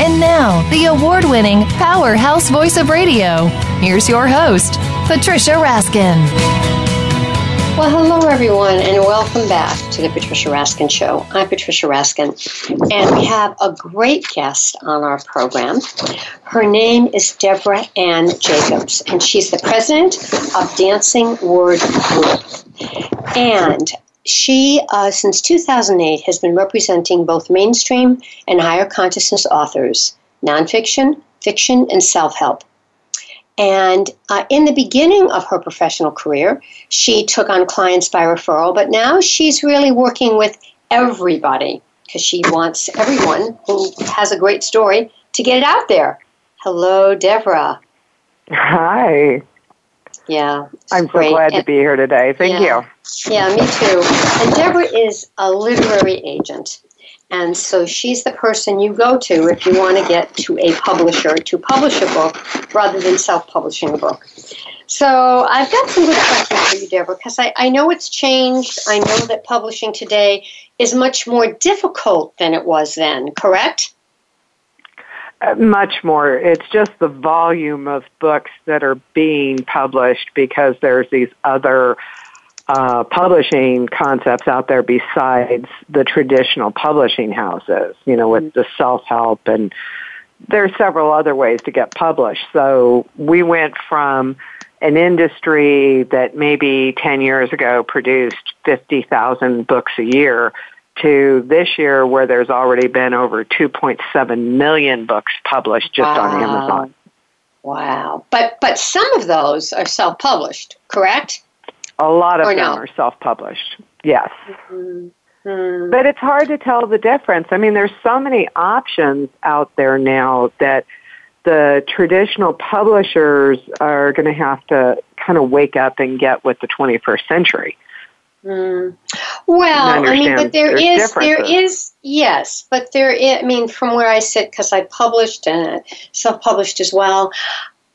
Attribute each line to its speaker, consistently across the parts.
Speaker 1: And now, the award winning powerhouse voice of radio. Here's your host, Patricia Raskin.
Speaker 2: Well, hello, everyone, and welcome back to the Patricia Raskin Show. I'm Patricia Raskin, and we have a great guest on our program. Her name is Devra Ann Jacobs, and she's the president of Dancing Word Group. And she, uh, since 2008, has been representing both mainstream and higher consciousness authors, nonfiction, fiction, and self help. And uh, in the beginning of her professional career, she took on clients by referral, but now she's really working with everybody because she wants everyone who has a great story to get it out there. Hello, Devra.
Speaker 3: Hi.
Speaker 2: Yeah.
Speaker 3: I'm
Speaker 2: great.
Speaker 3: so glad and, to be here today. Thank
Speaker 2: yeah,
Speaker 3: you.
Speaker 2: Yeah, me too. And Devra is a literary agent. And so she's the person you go to if you want to get to a publisher to publish a book rather than self publishing a book. So I've got some good questions for you, Devra, because I, I know it's changed. I know that publishing today is much more difficult than it was then, correct?
Speaker 3: Much more. It's just the volume of books that are being published because there's these other uh, publishing concepts out there besides the traditional publishing houses, you know, with the self help and there's several other ways to get published. So we went from an industry that maybe 10 years ago produced 50,000 books a year to this year where there's already been over 2.7 million books published just wow. on Amazon.
Speaker 2: Wow. But but some of those are self-published, correct?
Speaker 3: A lot of
Speaker 2: or
Speaker 3: them
Speaker 2: no?
Speaker 3: are self-published. Yes.
Speaker 2: Mm-hmm.
Speaker 3: But it's hard to tell the difference. I mean, there's so many options out there now that the traditional publishers are going to have to kind of wake up and get with the 21st century.
Speaker 2: Mm. Well, I mean, but there is, there is, yes, but there is, I mean, from where I sit, because I published and self published as well,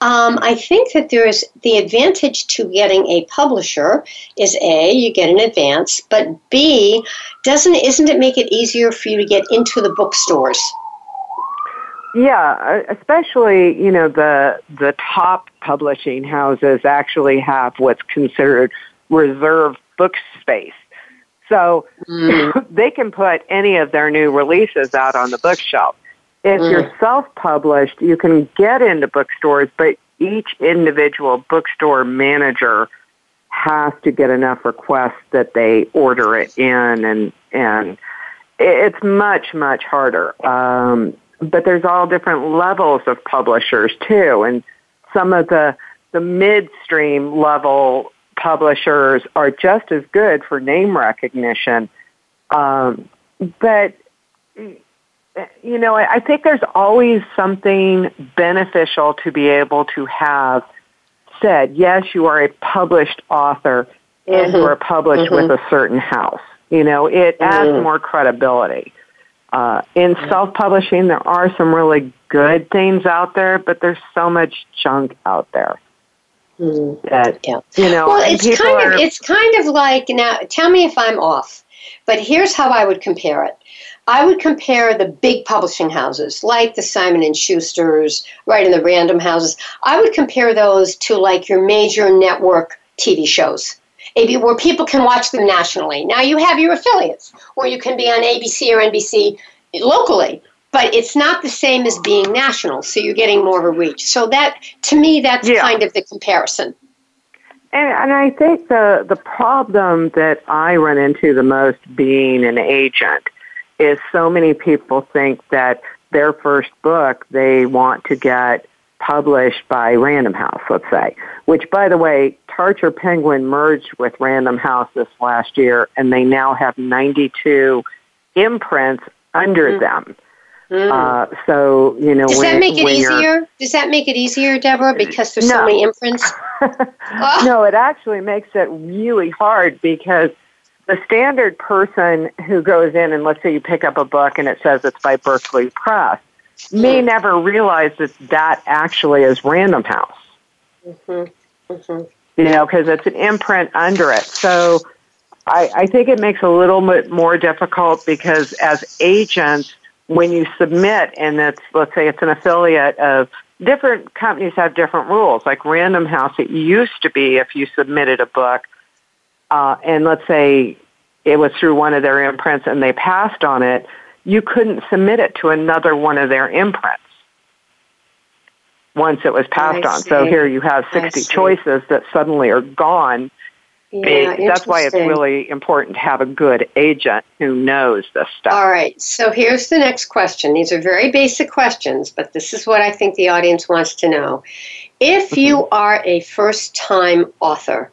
Speaker 2: um, I think that there is the advantage to getting a publisher is a you get an advance, but b doesn't isn't it make it easier for you to get into the bookstores?
Speaker 3: Yeah, especially you know the the top publishing houses actually have what's considered reserve book space. So mm. they can put any of their new releases out on the bookshelf. If mm. you're self-published, you can get into bookstores, but each individual bookstore manager has to get enough requests that they order it in, and and it's much much harder. Um, but there's all different levels of publishers too, and some of the the midstream level publishers are just as good for name recognition. Um, but you know, I, I think there's always something beneficial to be able to have said, yes, you are a published author and mm-hmm. you are published mm-hmm. with a certain house. You know, it adds mm-hmm. more credibility. Uh, in self-publishing, there are some really good things out there, but there's so much junk out there.
Speaker 2: Mm-hmm.
Speaker 3: That,
Speaker 2: yeah.
Speaker 3: you know,
Speaker 2: well, it's kind
Speaker 3: are,
Speaker 2: of it's kind of like now. Tell me if I'm off, but here's how I would compare it. I would compare the big publishing houses like the Simon and Schuster's, right, and the Random Houses. I would compare those to like your major network TV shows, where people can watch them nationally. Now you have your affiliates, where you can be on ABC or NBC locally, but it's not the same as being national. So you're getting more of a reach. So that, to me, that's yeah. kind of the comparison.
Speaker 3: And, and I think the the problem that I run into the most being an agent is so many people think that their first book they want to get published by Random House, let's say, which by the way, Tarcher Penguin merged with Random House this last year and they now have 92 imprints under mm-hmm. them. Mm. Uh, so you know,
Speaker 2: does
Speaker 3: when,
Speaker 2: that make it easier? Does that make it easier, Devra? Because there's no. so many imprints.
Speaker 3: no, it actually makes it really hard because the standard person who goes in and let's say you pick up a book and it says it's by Berkley Press may mm. never realize that that actually is Random House. Mm-hmm. Mm-hmm. You know, because it's an imprint under it. So I, I think it makes it a little bit more difficult because as agents, when you submit and it's, let's say it's an affiliate of different companies have different rules. Like Random House, it used to be if you submitted a book, uh, and let's say it was through one of their imprints and they passed on it, you couldn't submit it to another one of their imprints once it was passed on. So here you have 60 choices that suddenly are gone. Yeah, that's why it's really important to have a good agent who knows this stuff.
Speaker 2: All right. So here's the next question. These are very basic questions, but this is what I think the audience wants to know. If mm-hmm. you are a first time author,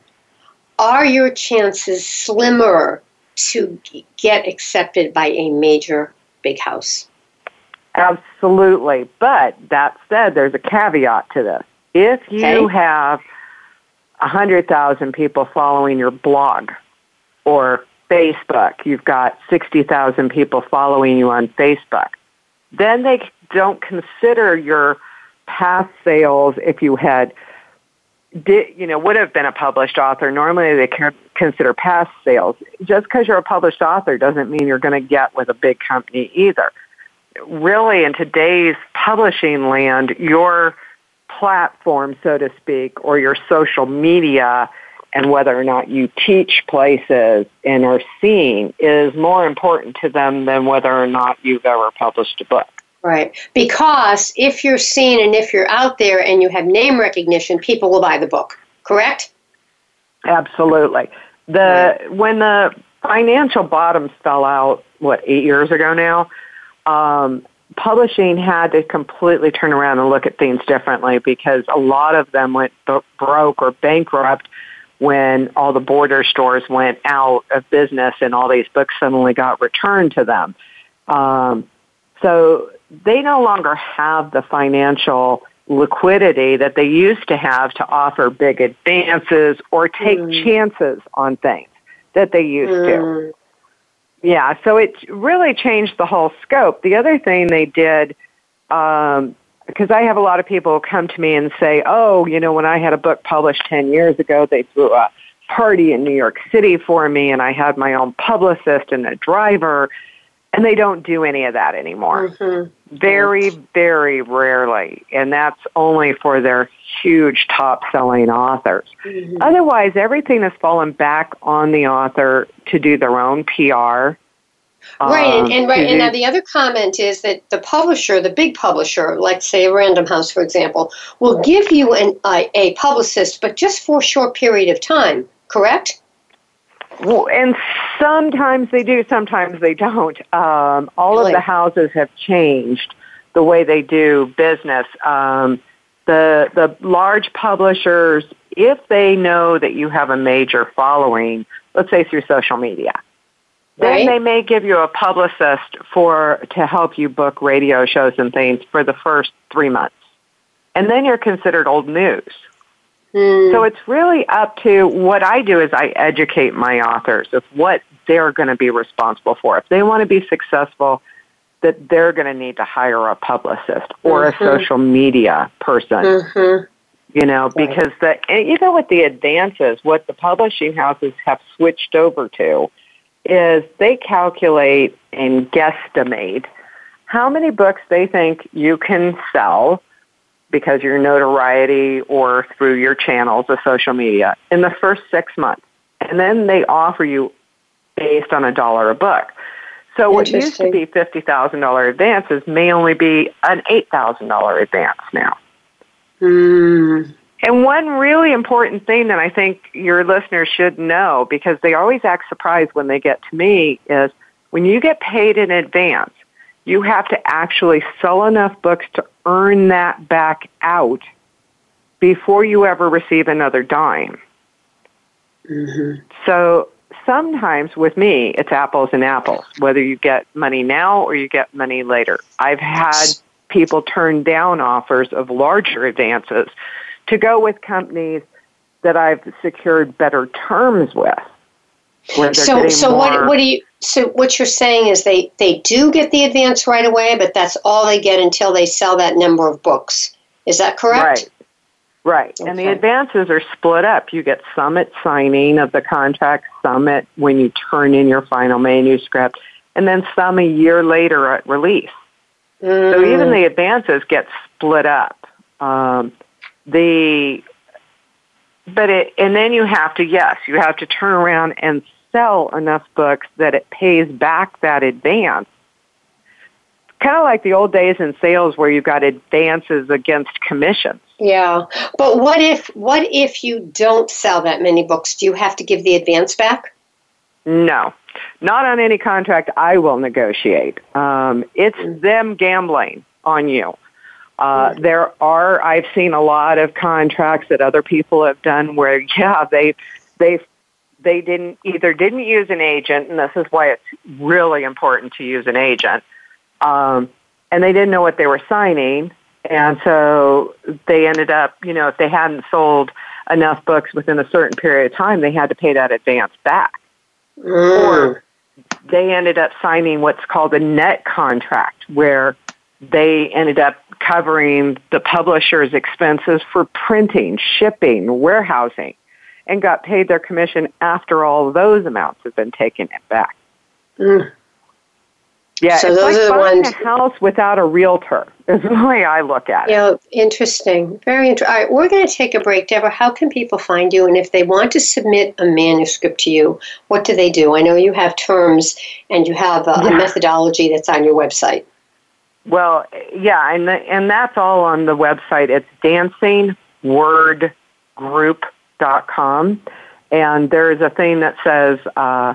Speaker 2: are your chances slimmer to get accepted by a major big house?
Speaker 3: Absolutely. But that said, there's a caveat to this. If you okay. have 100,000 people following your blog or Facebook, you've got 60,000 people following you on Facebook, then they don't consider your past sales if you had did you know would have been a published author. Normally they consider past sales. Just because you're a published author doesn't mean you're going to get with a big company either. Really in today's publishing land your platform so to speak or your social media and whether or not you teach places and are seen is more important to them than whether or not you've ever published a book
Speaker 2: Right. Because if you're seen and if you're out there and you have name recognition, people will buy the book. Correct?
Speaker 3: Absolutely. The right. when the financial bottoms fell out, what eight years ago now, um, publishing had to completely turn around and look at things differently because a lot of them went broke or bankrupt when all the border stores went out of business and all these books suddenly got returned to them. Um, so they no longer have the financial liquidity that they used to have to offer big advances or take mm. chances on things that they used mm. to. Yeah, so it really changed the whole scope. The other thing they did, um, because I have a lot of people come to me and say, oh, you know, when I had a book published 10 years ago, they threw a party in New York City for me and I had my own publicist and a driver and they don't do any of that anymore. Mm-hmm. Very, very rarely. And that's only for their huge top selling authors. Mm-hmm. Otherwise, everything has fallen back on the author to do their own PR.
Speaker 2: Right, um, and, and right, and now the other comment is that the publisher, the big publisher, like say Random House, for example, will give you an, a, a publicist, but just for a short period of time. Correct?
Speaker 3: Well, and sometimes they do, sometimes they don't. Um, all really? of the houses have changed the way they do business. Um, the the large publishers, if they know that you have a major following, let's say through social media, right. then they may give you a publicist for to help you book radio shows and things for the first three months, and then you're considered old news. Mm. So it's really up to what I do is I educate my authors of what they're going to be responsible for. If they want to be successful, that they're going to need to hire a publicist or mm-hmm. a social media person. Mm-hmm. You know, because the even with the advances, what the publishing houses have switched over to is they calculate and guesstimate how many books they think you can sell because your notoriety or through your channels of social media in the first six months. And then they offer you based on a dollar a book. So what used to be $50,000 advances may only be an $8,000 advance now. Mm. And one really important thing that I think your listeners should know, because they always act surprised when they get to me, is when you get paid in advance, you have to actually sell enough books to earn that back out before you ever receive another dime. Mm-hmm. So sometimes with me, it's apples and apples, whether you get money now or you get money later. I've had people turn down offers of larger advances to go with companies that I've secured better terms with.
Speaker 2: So, so what, what do you? So what you're saying is they they do get the advance right away, but that's all they get until they sell that number of books. Is that correct?
Speaker 3: Right. Right. Okay. And the advances are split up. You get some at signing of the contract, some at when you turn in your final manuscript, and then some a year later at release. Mm. So even the advances get split up. Um, the but it and then you have to yes, you have to turn around and sell enough books that it pays back that advance kind of like the old days in sales where you've got advances against commissions.
Speaker 2: Yeah. But what if what if you don't sell that many books? Do you have to give the advance back?
Speaker 3: No. Not on any contract I will negotiate. Um, it's mm-hmm. them gambling on you. Uh. There are, I've seen a lot of contracts that other people have done where, yeah, they, they, they didn't either didn't use an agent, and this is why it's really important to use an agent um, and they didn't know what they were signing. And so they ended up, you know, if they hadn't sold enough books within a certain period of time, they had to pay that advance back. Mm. Or they ended up signing what's called a net contract, where they ended up covering the publisher's expenses for printing, shipping, warehousing, and got paid their commission after all those amounts have been taken back. Mm. Yeah, so those like are the ones. a house without a realtor is the way I look at
Speaker 2: it. Yeah, interesting. Very interesting. All right, we're going to take a break. Devra, how can people find you? And if they want to submit a manuscript to you, what do they do? I know you have terms and you have a, yeah. a methodology that's on your website.
Speaker 3: Well, yeah, and the, and that's all on the website. It's dancingwordgroup.com, and there is a thing that says uh,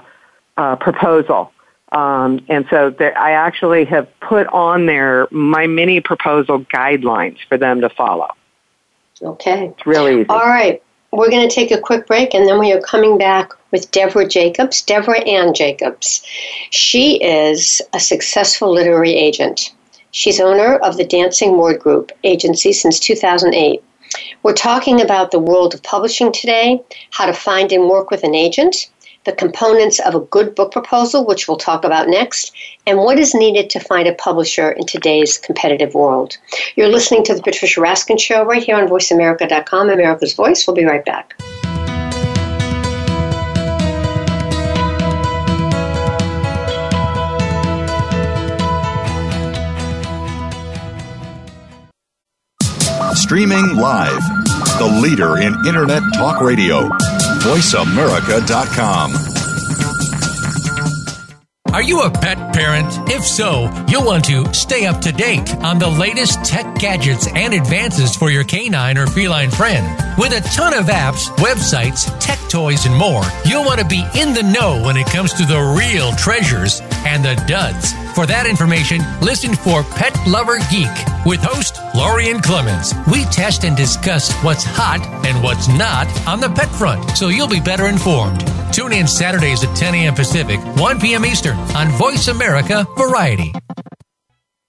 Speaker 3: uh, proposal um, and so there, I actually have put on there my mini proposal guidelines for them to follow.
Speaker 2: Okay.
Speaker 3: It's really easy.
Speaker 2: All right. We're going to take a quick break and then we are coming back with Devra Jacobs, Devra Ann Jacobs. She is a successful literary agent. She's owner of the Dancing Word Group agency since 2008. We're talking about the world of publishing today, how to find and work with an agent, the components of a good book proposal, which we'll talk about next, and what is needed to find a publisher in today's competitive world. You're listening to The Patricia Raskin Show right here on VoiceAmerica.com, America's Voice. We'll be right back.
Speaker 4: Streaming live, the leader in Internet Talk Radio VoiceAmerica.com.
Speaker 5: Are you a pet parent? If so, you'll want to stay up to date on the latest tech gadgets and advances for your canine or feline friend. With a ton of apps, websites, tech toys, and more, you'll want to be in the know when it comes to the real treasures and the duds. For that information, listen for Pet Lover Geek with host Lorien Clemens. We test and discuss what's hot and what's not on the pet front, so you'll be better informed. Tune in Saturdays at 10 a.m. Pacific, 1 p.m. Eastern on Voice America Variety.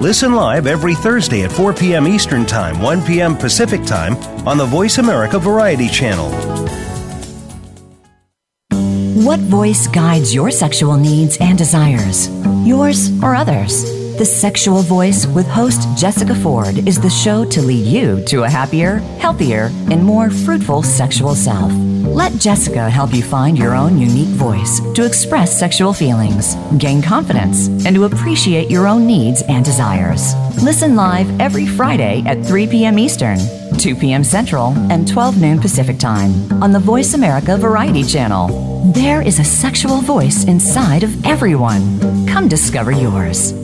Speaker 6: Listen live every Thursday at 4 p.m. Eastern Time, 1 p.m. Pacific Time on the Voice America Variety Channel.
Speaker 7: What voice guides your sexual needs and desires? Yours or others? The Sexual Voice with host Jessica Ford is the show to lead you to a happier, healthier, and more fruitful sexual self. Let Jessica help you find your own unique voice to express sexual feelings, gain confidence, and to appreciate your own needs and desires. Listen live every Friday at 3 p.m. Eastern, 2 p.m. Central, and 12 noon Pacific Time on the Voice America Variety Channel. There is a sexual voice inside of everyone. Come discover yours.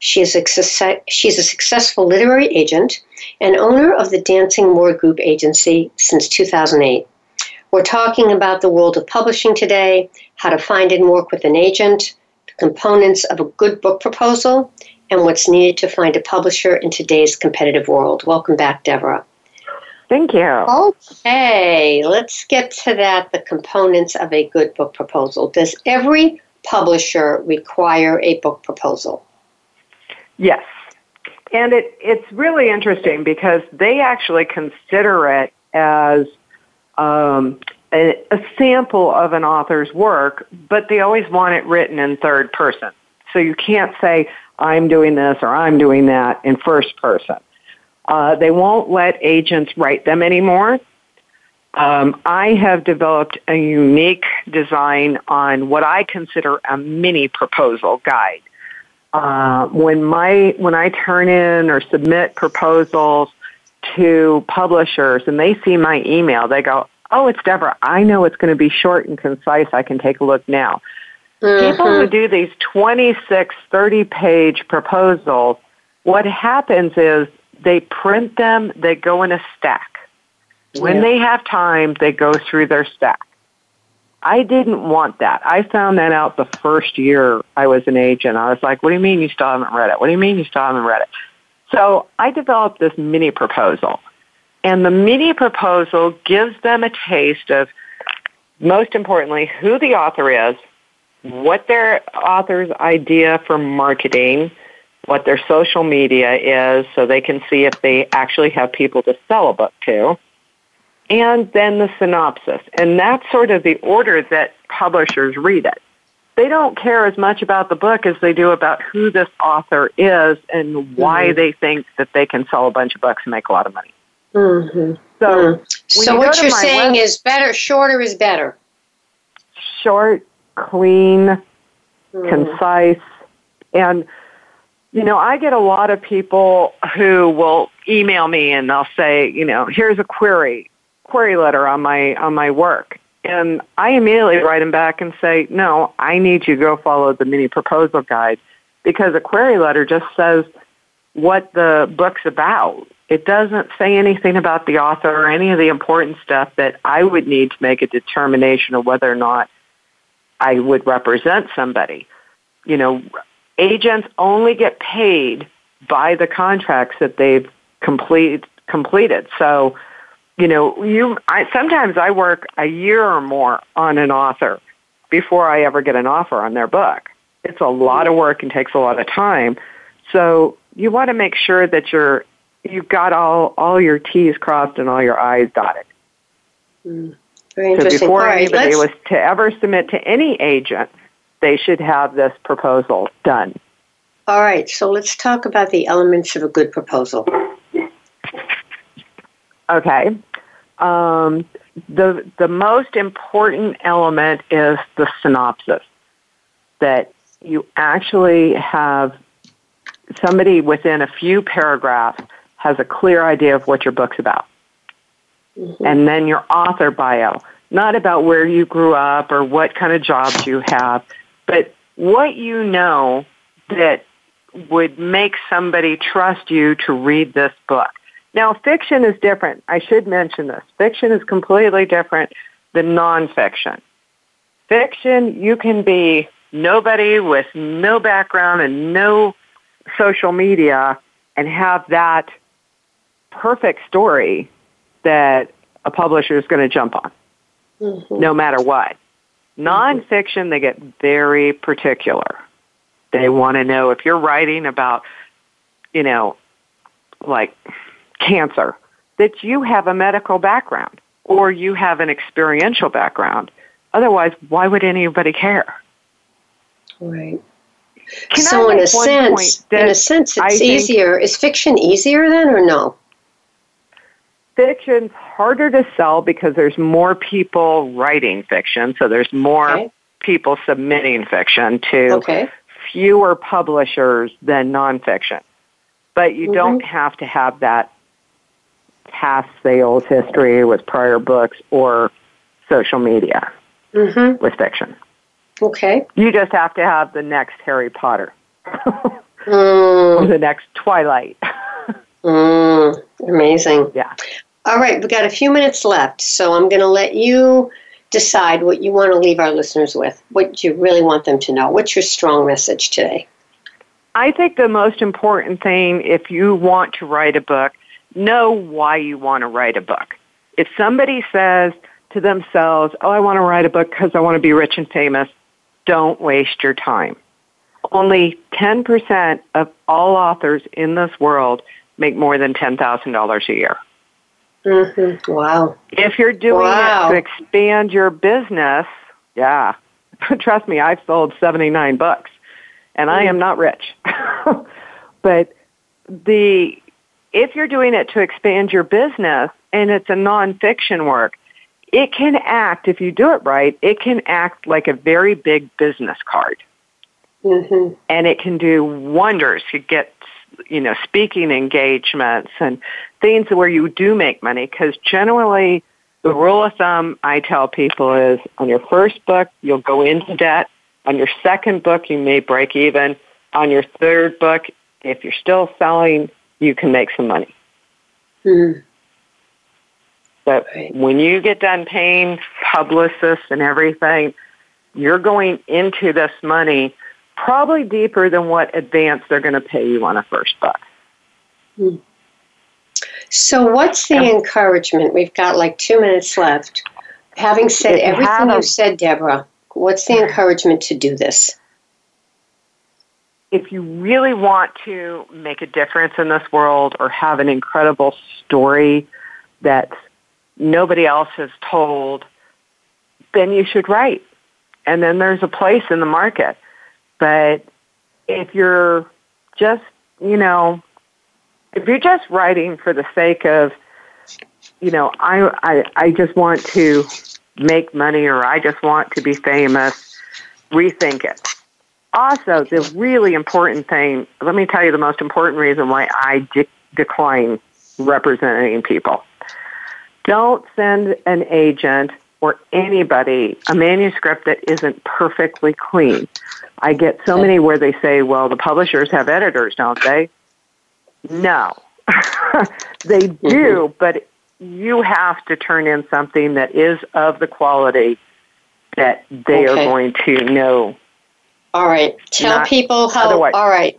Speaker 2: She is a, success- she's a successful literary agent and owner of the Dancing Word Group agency since 2008. We're talking about the world of publishing today, how to find and work with an agent, the components of a good book proposal, and what's needed to find a publisher in today's competitive world. Welcome back, Devra.
Speaker 3: Thank you.
Speaker 2: Okay, let's get to that the components of a good book proposal. Does every publisher require a book proposal?
Speaker 3: Yes. And it, it's really interesting because they actually consider it as um, a, a sample of an author's work, but they always want it written in third person. So you can't say, I'm doing this or I'm doing that in first person. Uh, they won't let agents write them anymore. Um, I have developed a unique design on what I consider a mini proposal guide. Uh, when my when I turn in or submit proposals to publishers and they see my email, they go, "Oh, it's Devra. I know it's going to be short and concise. I can take a look now." People who do these 26, 30 page proposals, what happens is they print them, they go in a stack. When
Speaker 2: Yeah.
Speaker 3: they have time, they go through their stack. I didn't want that. I found that out the first year I was an agent. I was like, what do you mean you still haven't read it? What do you mean you still haven't read it? So I developed this mini proposal. And the mini proposal gives them a taste of, most importantly, who the author is, what their author's idea for marketing, what their social media is, so they can see if they actually have people to sell a book to, and then the synopsis. And that's sort of the order that publishers read it. They don't care as much about the book as they do about who this author is and why they think that they can sell a bunch of books and make a lot of money.
Speaker 2: Mm-hmm.
Speaker 3: So, when
Speaker 2: So
Speaker 3: you
Speaker 2: what you're saying
Speaker 3: web-
Speaker 2: is better, shorter is better.
Speaker 3: short, clean,
Speaker 2: Mm.
Speaker 3: concise, and you know, I get a lot of people who will email me and they'll say, you know, here's a query, query letter on my on my work. And I immediately write them back and say, no, I need you to go follow the mini proposal guide because a query letter just says what the book's about. It doesn't say anything about the author or any of the important stuff that I would need to make a determination of whether or not I would represent somebody. You know, agents only get paid by the contracts that they've complete, completed. So, you know, you I sometimes I work a year or more on an author before I ever get an offer on their book. It's a lot of work and takes a lot of time. So, you want to make sure that you're you've got all all your T's crossed and all your I's dotted.
Speaker 2: Mm.
Speaker 3: Very
Speaker 2: interesting.
Speaker 3: So
Speaker 2: before right,
Speaker 3: anybody was to ever submit to any agent, they should have this proposal done.
Speaker 2: all right, so let's talk about the elements of a good proposal.
Speaker 3: Okay. Um, the the most important element is the synopsis. That you actually have somebody within a few paragraphs has a clear idea of what your book's about. And then your author bio, not about where you grew up or what kind of jobs you have, but what you know that would make somebody trust you to read this book. Now, fiction is different. I should mention this. Fiction is completely different than nonfiction. Fiction, you can be nobody with no background and no social media and have that perfect story that a publisher is going to jump on, mm-hmm. no matter what. Nonfiction, they get very particular. They want to know if you're writing about, you know, like cancer, that you have a medical background or you have an experiential background. Otherwise, why would anybody care?
Speaker 2: Right. Can so, in a sense, in a sense, it's easier. Is fiction easier then, or no?
Speaker 3: Fiction's harder to sell because there's more people writing fiction, so there's more okay. people submitting fiction to okay. fewer publishers than nonfiction. But you mm-hmm. don't have to have that past sales history with prior books or social media mm-hmm. with fiction.
Speaker 2: Okay.
Speaker 3: You just have to have the next Harry Potter
Speaker 2: mm.
Speaker 3: or the next Twilight.
Speaker 2: mm, amazing.
Speaker 3: Yeah.
Speaker 2: All right, we've got a few minutes left, so I'm going to let you decide what you want to leave our listeners with. What you really want them to know. What's your strong message today?
Speaker 3: I think the most important thing, if you want to write a book, know why you want to write a book. If somebody says to themselves, Oh, I want to write a book because I want to be rich and famous, don't waste your time. Only 10% of all authors in this world make more than $10,000 a year.
Speaker 2: Mm-hmm. Wow.
Speaker 3: If you're doing wow. it to expand your business, yeah, trust me, I've sold 79 books and mm I am not rich. but the if you're doing it to expand your business and it's a nonfiction work, it can act, if you do it right, it can act like a very big business card.
Speaker 2: Mm-hmm.
Speaker 3: And it can do wonders. You get, you know, speaking engagements and things where you do make money because generally the rule of thumb I tell people is on your first book, you'll go into debt. On your second book, you may break even. On your third book, if you're still selling, you can make some money.
Speaker 2: Mm-hmm.
Speaker 3: But right. when you get done paying publicists and everything, you're going into this money probably deeper than what advance they're going to pay you on a first book.
Speaker 2: Hmm. So, what's the yeah. encouragement? We've got like two minutes left. Having said everything you said, Devra, what's the encouragement to do this?
Speaker 3: If you really want to make a difference in this world or have an incredible story that nobody else has told, then you should write. And then there's a place in the market. But if you're just, you know, if you're just writing for the sake of, you know, I, I, I just want to make money or I just want to be famous, rethink it. Also, the really important thing, let me tell you the most important reason why I de- decline representing people. Don't send an agent or anybody a manuscript that isn't perfectly clean. I get so many where they say, well, the publishers have editors, don't they? No. they do, mm-hmm. but you have to turn in something that is of the quality that they okay. are going to know.
Speaker 2: All right. Tell people how. Otherwise. All right.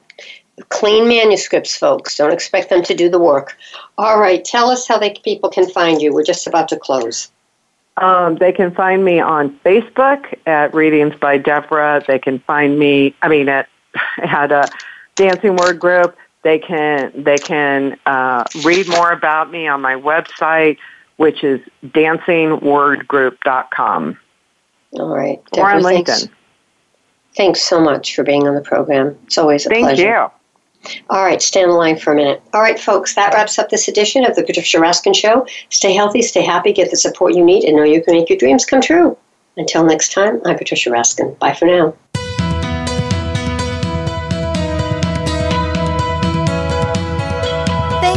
Speaker 2: Clean manuscripts, folks. Don't expect them to do the work. All right, tell us how they, people can find you. We're just about to close.
Speaker 3: Um, they can find me on Facebook at Readings by Devra. They can find me, I mean, at, at a Dancing Word Group. They can they can uh, read more about me on my website, which is dancingwordgroup.com.
Speaker 2: All right.
Speaker 3: Devra, or on LinkedIn.
Speaker 2: Thanks, thanks so much for being on the program. It's always a
Speaker 3: Thank
Speaker 2: pleasure.
Speaker 3: Thank you.
Speaker 2: All right, stay on the line for a minute. All right, folks, that wraps up this edition of the Patricia Raskin Show. Stay healthy, stay happy, get the support you need, and know you can make your dreams come true. Until next time, I'm Patricia Raskin. Bye for now.